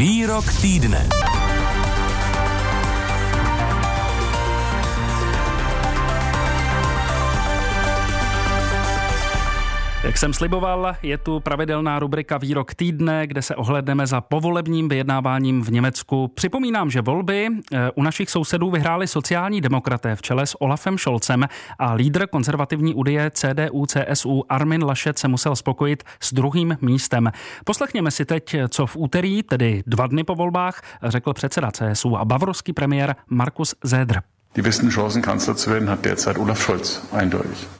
Výrok týdne. Jak jsem sliboval, je tu pravidelná rubrika Výrok týdne, kde se ohledneme za povolebním vyjednáváním v Německu. Připomínám, že volby eh, u našich sousedů vyhráli sociální demokraté v čele s Olafem Scholzem a lídr konzervativní udie CDU CSU Armin Laschet se musel spokojit s druhým místem. Poslechněme si teď, co v úterý, tedy dva dny po volbách, řekl předseda CSU a bavorský premiér Markus Zedr. Die besten Chancen, Kanzler zu werden, hat derzeit Olaf Scholz, eindeutig.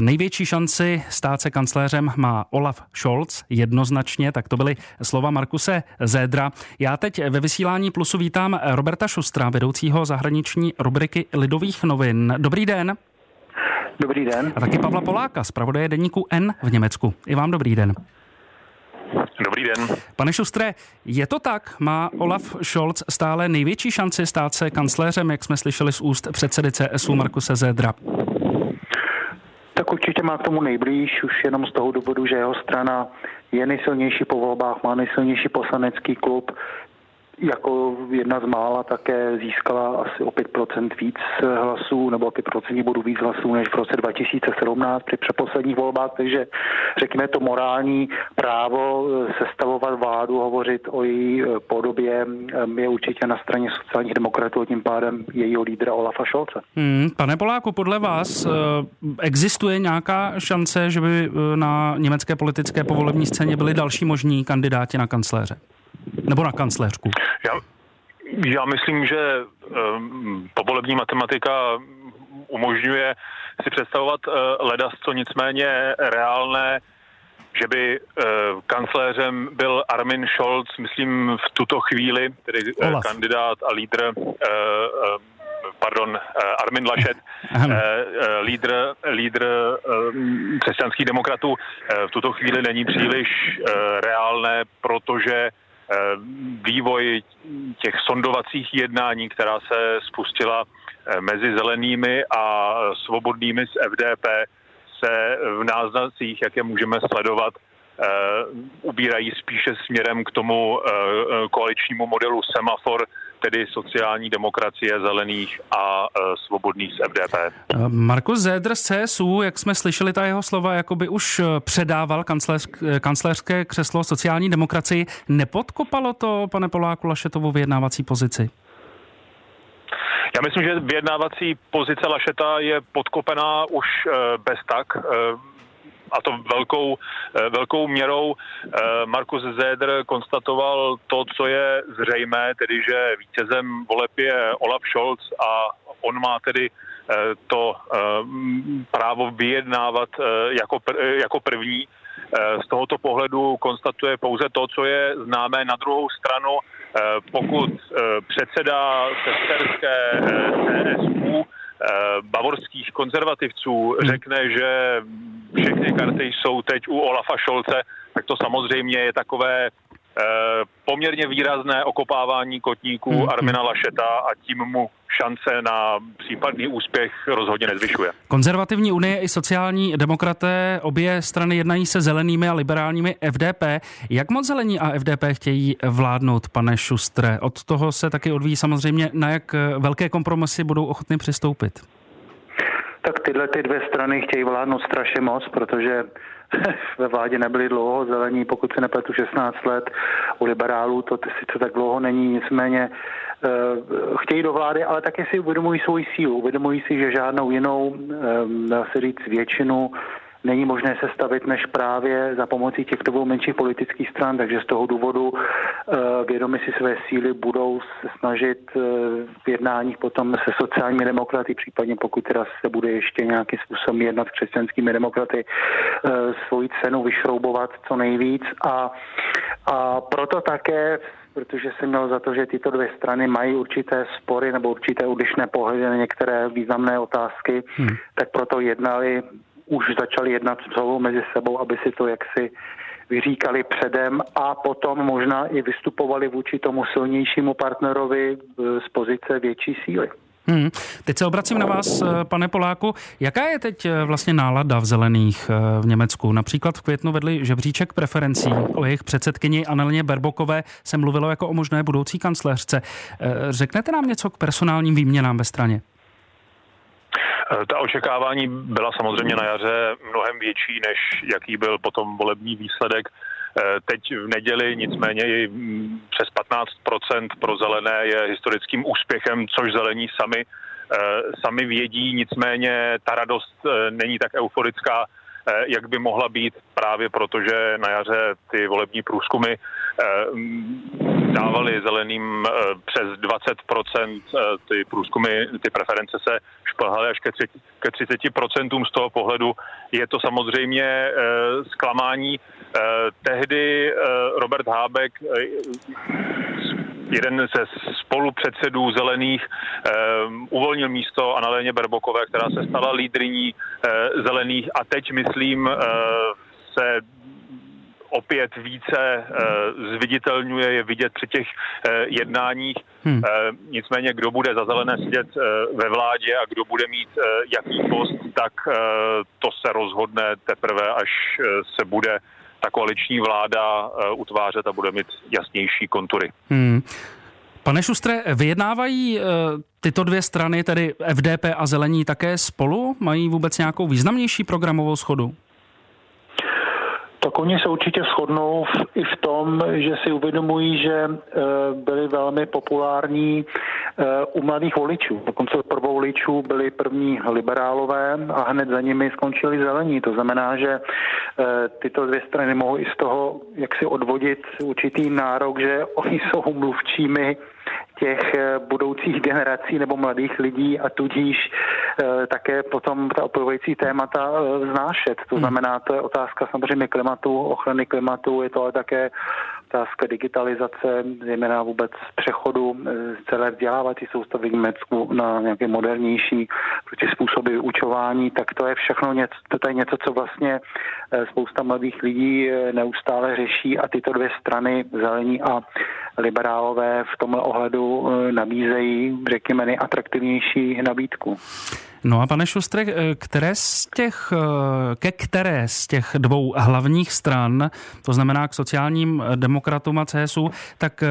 Největší šanci stát se kancléřem má Olaf Scholz, jednoznačně, tak to byly slova Markuse Zédra. Já teď ve vysílání Plusu vítám Roberta Šustra, vedoucího zahraniční rubriky Lidových novin. Dobrý den. Dobrý den. A taky Pavla Poláka, zpravodaje deníku N v Německu. I vám dobrý den. Dobrý den. Pane Šustre, je to tak? Má Olaf Scholz stále největší šanci stát se kancléřem, jak jsme slyšeli z úst předsedy CSU Markuse Zédra? Tak určitě má k tomu nejblíž, už jenom z toho důvodu, že jeho strana je nejsilnější po volbách, má nejsilnější poslanecký klub, jako jedna z mála také získala asi o 5% víc hlasů nebo o 5% bodů víc hlasů než v roce 2017 při přeposledních volbách, takže řekněme to morální právo sestavovat vládu, hovořit o její podobě je určitě na straně sociálních demokratů a tím pádem jejího lídra Olafa Šolce. Hmm, pane Poláku, podle vás eh, existuje nějaká šance, že by eh, na německé politické povolební scéně byli další možní kandidáti na kancléře? Nebo na kancléřku? Já, já myslím, že um, povolební matematika umožňuje si představovat uh, ledas, co nicméně reálné, že by uh, kancléřem byl Armin Scholz, myslím v tuto chvíli, tedy uh, kandidát a lídr uh, uh, pardon, Armin Laschet, lídr, lídr křesťanských demokratů, v tuto chvíli není příliš reálné, protože Eh, vývoj těch sondovacích jednání, která se spustila eh, mezi zelenými a svobodnými z FDP, se v náznacích, jak je můžeme sledovat, eh, ubírají spíše směrem k tomu koaličnímu modelu semafor, tedy sociální demokracie zelených a e, svobodných z FDP. E, Markus Zédr z CSU, jak jsme slyšeli ta jeho slova, jako by už e, předával kancléř, kancléřské křeslo sociální demokracii. Nepodkopalo to, pane Poláku, Lašetovu vyjednávací pozici? Já myslím, že vyjednávací pozice Lašeta je podkopená už bez tak a to velkou, eh, velkou měrou. Eh, Markus Zéder konstatoval to, co je zřejmé, tedy že vítězem voleb je Olaf Scholz a on má tedy eh, to právo vyjednávat jako, jako první. Z tohoto pohledu konstatuje pouze to, co je známé na druhou stranu. Pokud předseda sesterské CSU bavorských konzervativců řekne, že všechny karty jsou teď u Olafa Šolce, tak to samozřejmě je takové eh, poměrně výrazné okopávání kotníků hmm. Armina Lašeta a tím mu šance na případný úspěch rozhodně nezvyšuje. Konzervativní unie i sociální demokraté, obě strany jednají se zelenými a liberálními FDP. Jak moc zelení a FDP chtějí vládnout, pane Šustre? Od toho se taky odvíjí samozřejmě, na jak velké kompromisy budou ochotny přistoupit. Tak tyhle ty dvě strany chtějí vládnout strašně moc, protože ve vládě nebyli dlouho, zelení, pokud se nepletu 16 let, u liberálů to sice tak dlouho není, nicméně uh, chtějí do vlády, ale také si uvědomují svoji sílu, uvědomují si, že žádnou jinou, um, dá se říct, většinu není možné sestavit než právě za pomocí těchto dvou menších politických stran, takže z toho důvodu eh, vědomi si své síly budou se snažit eh, v jednáních potom se sociálními demokraty, případně pokud teda se bude ještě nějakým způsobem jednat s křesťanskými demokraty, eh, svoji cenu vyšroubovat co nejvíc a, a proto také protože jsem měl za to, že tyto dvě strany mají určité spory nebo určité odlišné pohledy na některé významné otázky, hmm. tak proto jednali už začali jednat spolu mezi sebou, aby si to jaksi vyříkali předem a potom možná i vystupovali vůči tomu silnějšímu partnerovi z pozice větší síly. Hmm. Teď se obracím na vás, eh, pane Poláku. Jaká je teď eh, vlastně nálada v zelených eh, v Německu? Například v květnu vedli žebříček preferencí. O jejich předsedkyni Anelně Berbokové se mluvilo jako o možné budoucí kancléřce. Řeknete nám něco k personálním výměnám ve straně? Ta očekávání byla samozřejmě na jaře mnohem větší, než jaký byl potom volební výsledek. Teď v neděli nicméně i mm, přes 15% pro zelené je historickým úspěchem, což zelení sami, eh, sami vědí, nicméně ta radost eh, není tak euforická, eh, jak by mohla být právě proto, že na jaře ty volební průzkumy dávali zeleným přes 20%, ty průzkumy, ty preference se šplhaly až ke 30%, z toho pohledu. Je to samozřejmě zklamání. Eh, tehdy eh, Robert Hábek, eh, jeden ze spolupředsedů zelených, uvolnil místo Analéně Berbokové, která se stala lídriní zelených. A teď, myslím, se opět více zviditelňuje, je vidět při těch jednáních. Hmm. Nicméně, kdo bude za zelené sedět ve vládě a kdo bude mít jaký post, tak to se rozhodne teprve, až se bude ta koaliční vláda eh, utvářet a bude mít jasnější kontury. Hmm. Pane Šustre, vyjednávají eh, tyto dvě strany, tedy FDP a Zelení, také spolu? Mají vůbec nějakou významnější programovou schodu? Tak oni se určitě shodnou v, i v tom, že si uvědomují, že e, byli velmi populární e, u mladých voličů. Dokonce prvou voličů byli první liberálové a hned za nimi skončili zelení. To znamená, že e, tyto dvě strany mohou i z toho, jak si odvodit určitý nárok, že oni jsou mluvčími těch eh, budoucích generací nebo mladých lidí a tudíž eh, také potom ta opojující témata eh, vznášet. To hmm. znamená, to je otázka samozřejmě klimatu, ochrany klimatu, je to ale také otázka digitalizace, zejména vůbec přechodu celé vzdělávací soustavy v Německu na nějaké modernější proti způsoby vyučování, tak to je všechno něco, to je něco, co vlastně spousta mladých lidí neustále řeší a tyto dvě strany, zelení a liberálové v tomhle ohledu eh, nabízejí, řekněme, nejatraktivnější nabídku. No a pane Šustre, eh, které z těch, eh, ke které z těch dvou hlavních stran, to znamená k sociálním demokratům a CSU, tak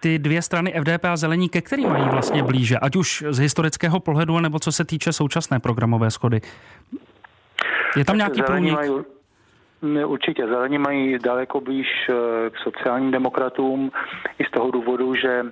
ty dvě strany FDP a Zelení, ke kterým mají vlastně blíže, ať už z historického pohledu, nebo co se týče současné programové schody? Je tam nějaký průnik? Mají, Určitě. Zelení mají daleko blíž eh, k sociálním demokratům i z toho důvodu, že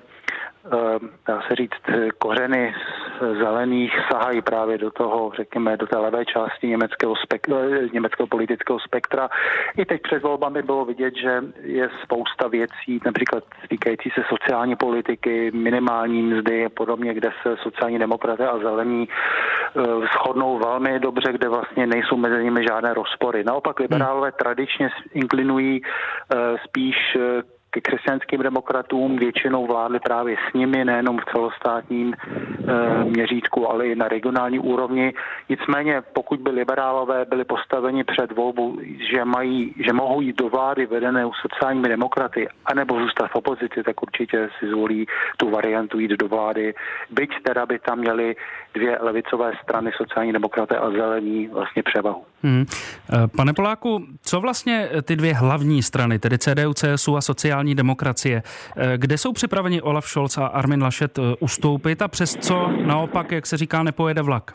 dá se říct, kořeny zelených sahají právě do toho, řekněme, do té levé části německého, spektra, eh, německého politického spektra. I teď před volbami bylo vidět, že je spousta věcí, například týkající se sociální politiky, minimální mzdy a podobně, kde se sociální demokraté a zelení eh, shodnou velmi dobře, kde vlastně nejsou mezi nimi žádné rozpory. Naopak liberálové tradičně inklinují spíš ke křesťanským demokratům většinou vládly právě s nimi, nejenom v celostátním e, měřítku, ale i na regionální úrovni. Nicméně, pokud by liberálové byli postaveni před volbou, že, mají, že mohou jít do vlády vedené sociálními demokraty, anebo zůstat v opozici, tak určitě si zvolí tu variantu jít do vlády. Byť teda by tam měli dvě levicové strany, sociální demokraté a zelení, vlastně převahu. Hmm. Pane Poláku, co vlastně ty dvě hlavní strany, tedy CDU, CSU a sociální demokracie, eh, kde jsou připraveni Olaf Scholz a Armin Laschet eh, ustoupit a přes co naopak, jak se říká, nepojede vlak?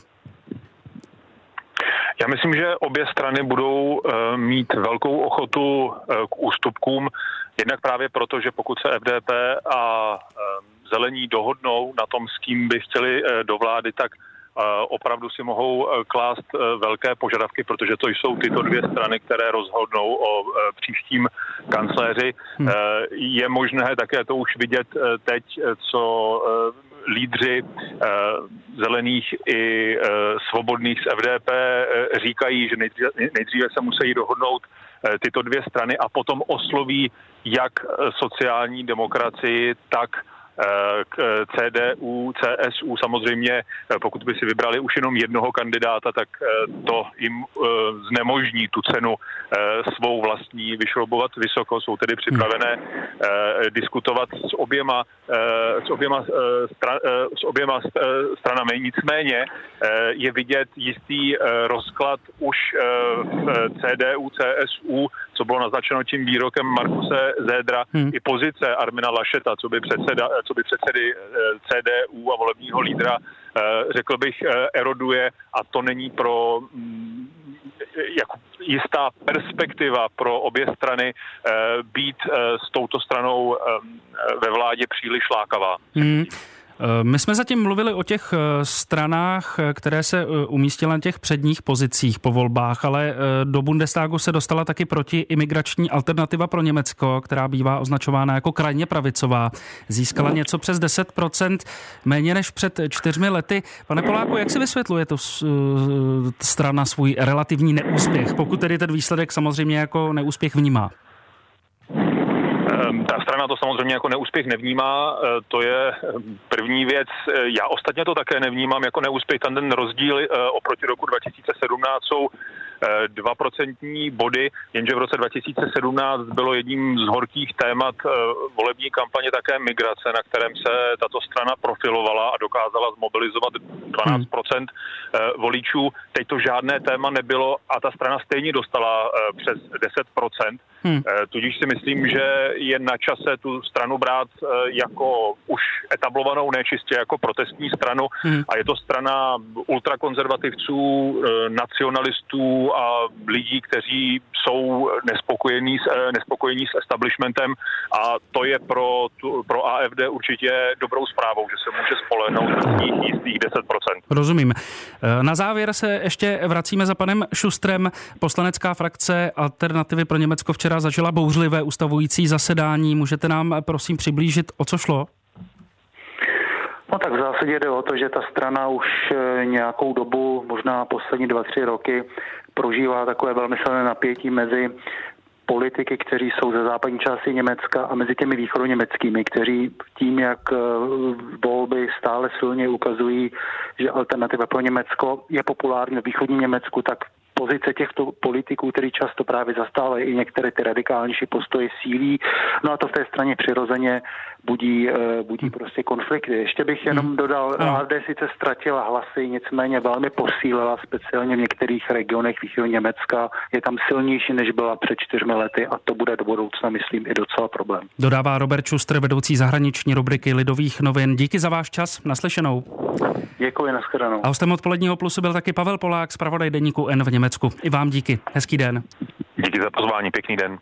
Já myslím, že obě strany budou mít velkou ochotu k ústupkům, jednak právě proto, že pokud se FDP a zelení dohodnou na tom, s kým by chtěli do vlády, tak opravdu si mohou e, klást e, velké požadavky, protože to jsou tyto dvě strany, které rozhodnou o e, příštím kancléři. Hmm. Je možné také to už vidět teď, co lídři zelených i svobodných z FDP říkají, že nejdříve, nejdříve se musí dohodnout tyto dvě strany a potom osloví jak sociální demokracii, tak k CDU, CSU samozřejmě, pokud by si vybrali už jenom jednoho kandidáta, tak to jim znemožní tu cenu svou vlastní vyšroubovat vysoko. Jsou tedy připravené diskutovat s oběma, s oběma, s oběma stranami. Nicméně je vidět jistý rozklad už v CDU, CSU, co bylo naznačeno tím výrokem Markuse Zédra, hmm. i pozice Armina Lašeta, co by, předseda, co by předsedy eh, CDU a volebního lídra, eh, řekl bych, eh, eroduje a to není pro mm, jako jistá perspektiva pro obě strany být s touto stranou ve vládě příliš lákavá. Hmm. Eh, my jsme zatím mluvili o těch eh, stranách, eh, které se umístily na těch předních pozicích po volbách, ale do Bundestagu se dostala taky proti imigrační alternativa pro Německo, která bývá označována jako krajně pravicová. Získala něco přes 10%, méně než před čtyřmi lety. Pane Poláku, jak si vysvětluje to strana svůj relativní neúspěch, pokud tedy ten výsledek samozřejmě jako neúspěch vnímá? Ehm, ta strana to samozřejmě jako neúspěch nevnímá, eh, to je ehm, první věc. Eh, já ostatně to také nevnímám jako neúspěch. Ten rozdíl eh, oproti roku 2017 jsou dva procentní body, jenže v roce 2017 bylo jedním z horkých témat volební kampaně také migrace, na kterém se tato strana profilovala a dokázala zmobilizovat 12 hmm. voličů. Teď to žádné téma nebylo a ta strana stejně dostala přes 10 Hmm. Tudíž si myslím, že je na čase tu stranu brát eh, jako už etablovanou, ne čistě jako protestní stranu hmm. a je to strana ultrakonzervativců, eh, a lidí, kteří jsou nespokojení s, eh, nespokojení s establishmentem a to je pro, tu, pro AFD určitě dobrou zprávou, že se může spolehnout z nich jistých 10%. Rozumím. Na závěr se ještě vracíme za panem Šustrem. Poslanecká frakce Alternativy pro Německo včera zažila bouřlivé ustavující zasedání. Můžete nám prosím přiblížit, o co šlo? No tak v zásadě jde o to, že ta strana už eh, nějakou dobu, možná poslední dva, tři roky, prožívá takové velmi silné napětí mezi politiky, kteří jsou ze západní části Německa a mezi těmi východoněmeckými, kteří tím, jak eh, volby stále silně ukazují, že alternativa pro Německo je populární v východním Německu, tak pozice těchto politiků, kteří často právě zastávají i některé ty radikálnější postoje sílí. No a to v té straně přirozeně budí, eh, budí prostě konflikty. Ještě bych jenom hmm. dodal, AfD sice ztratila hlasy, nicméně velmi posílila, speciálně v některých regionech východního Německa. Je tam silnější, než byla před čtyřmi lety a to bude do budoucna, myslím, i docela problém. Dodává Robert Schuster, vedoucí zahraniční rubriky Lidových novin. Díky za váš čas, naslyšenou. Děkuji, nashledanou. A hostem odpoledního plusu byl taky Pavel Polák, zpravodaj deníku N v Německu. I vám díky. Hezký den. Díky za pozvání, pěkný den.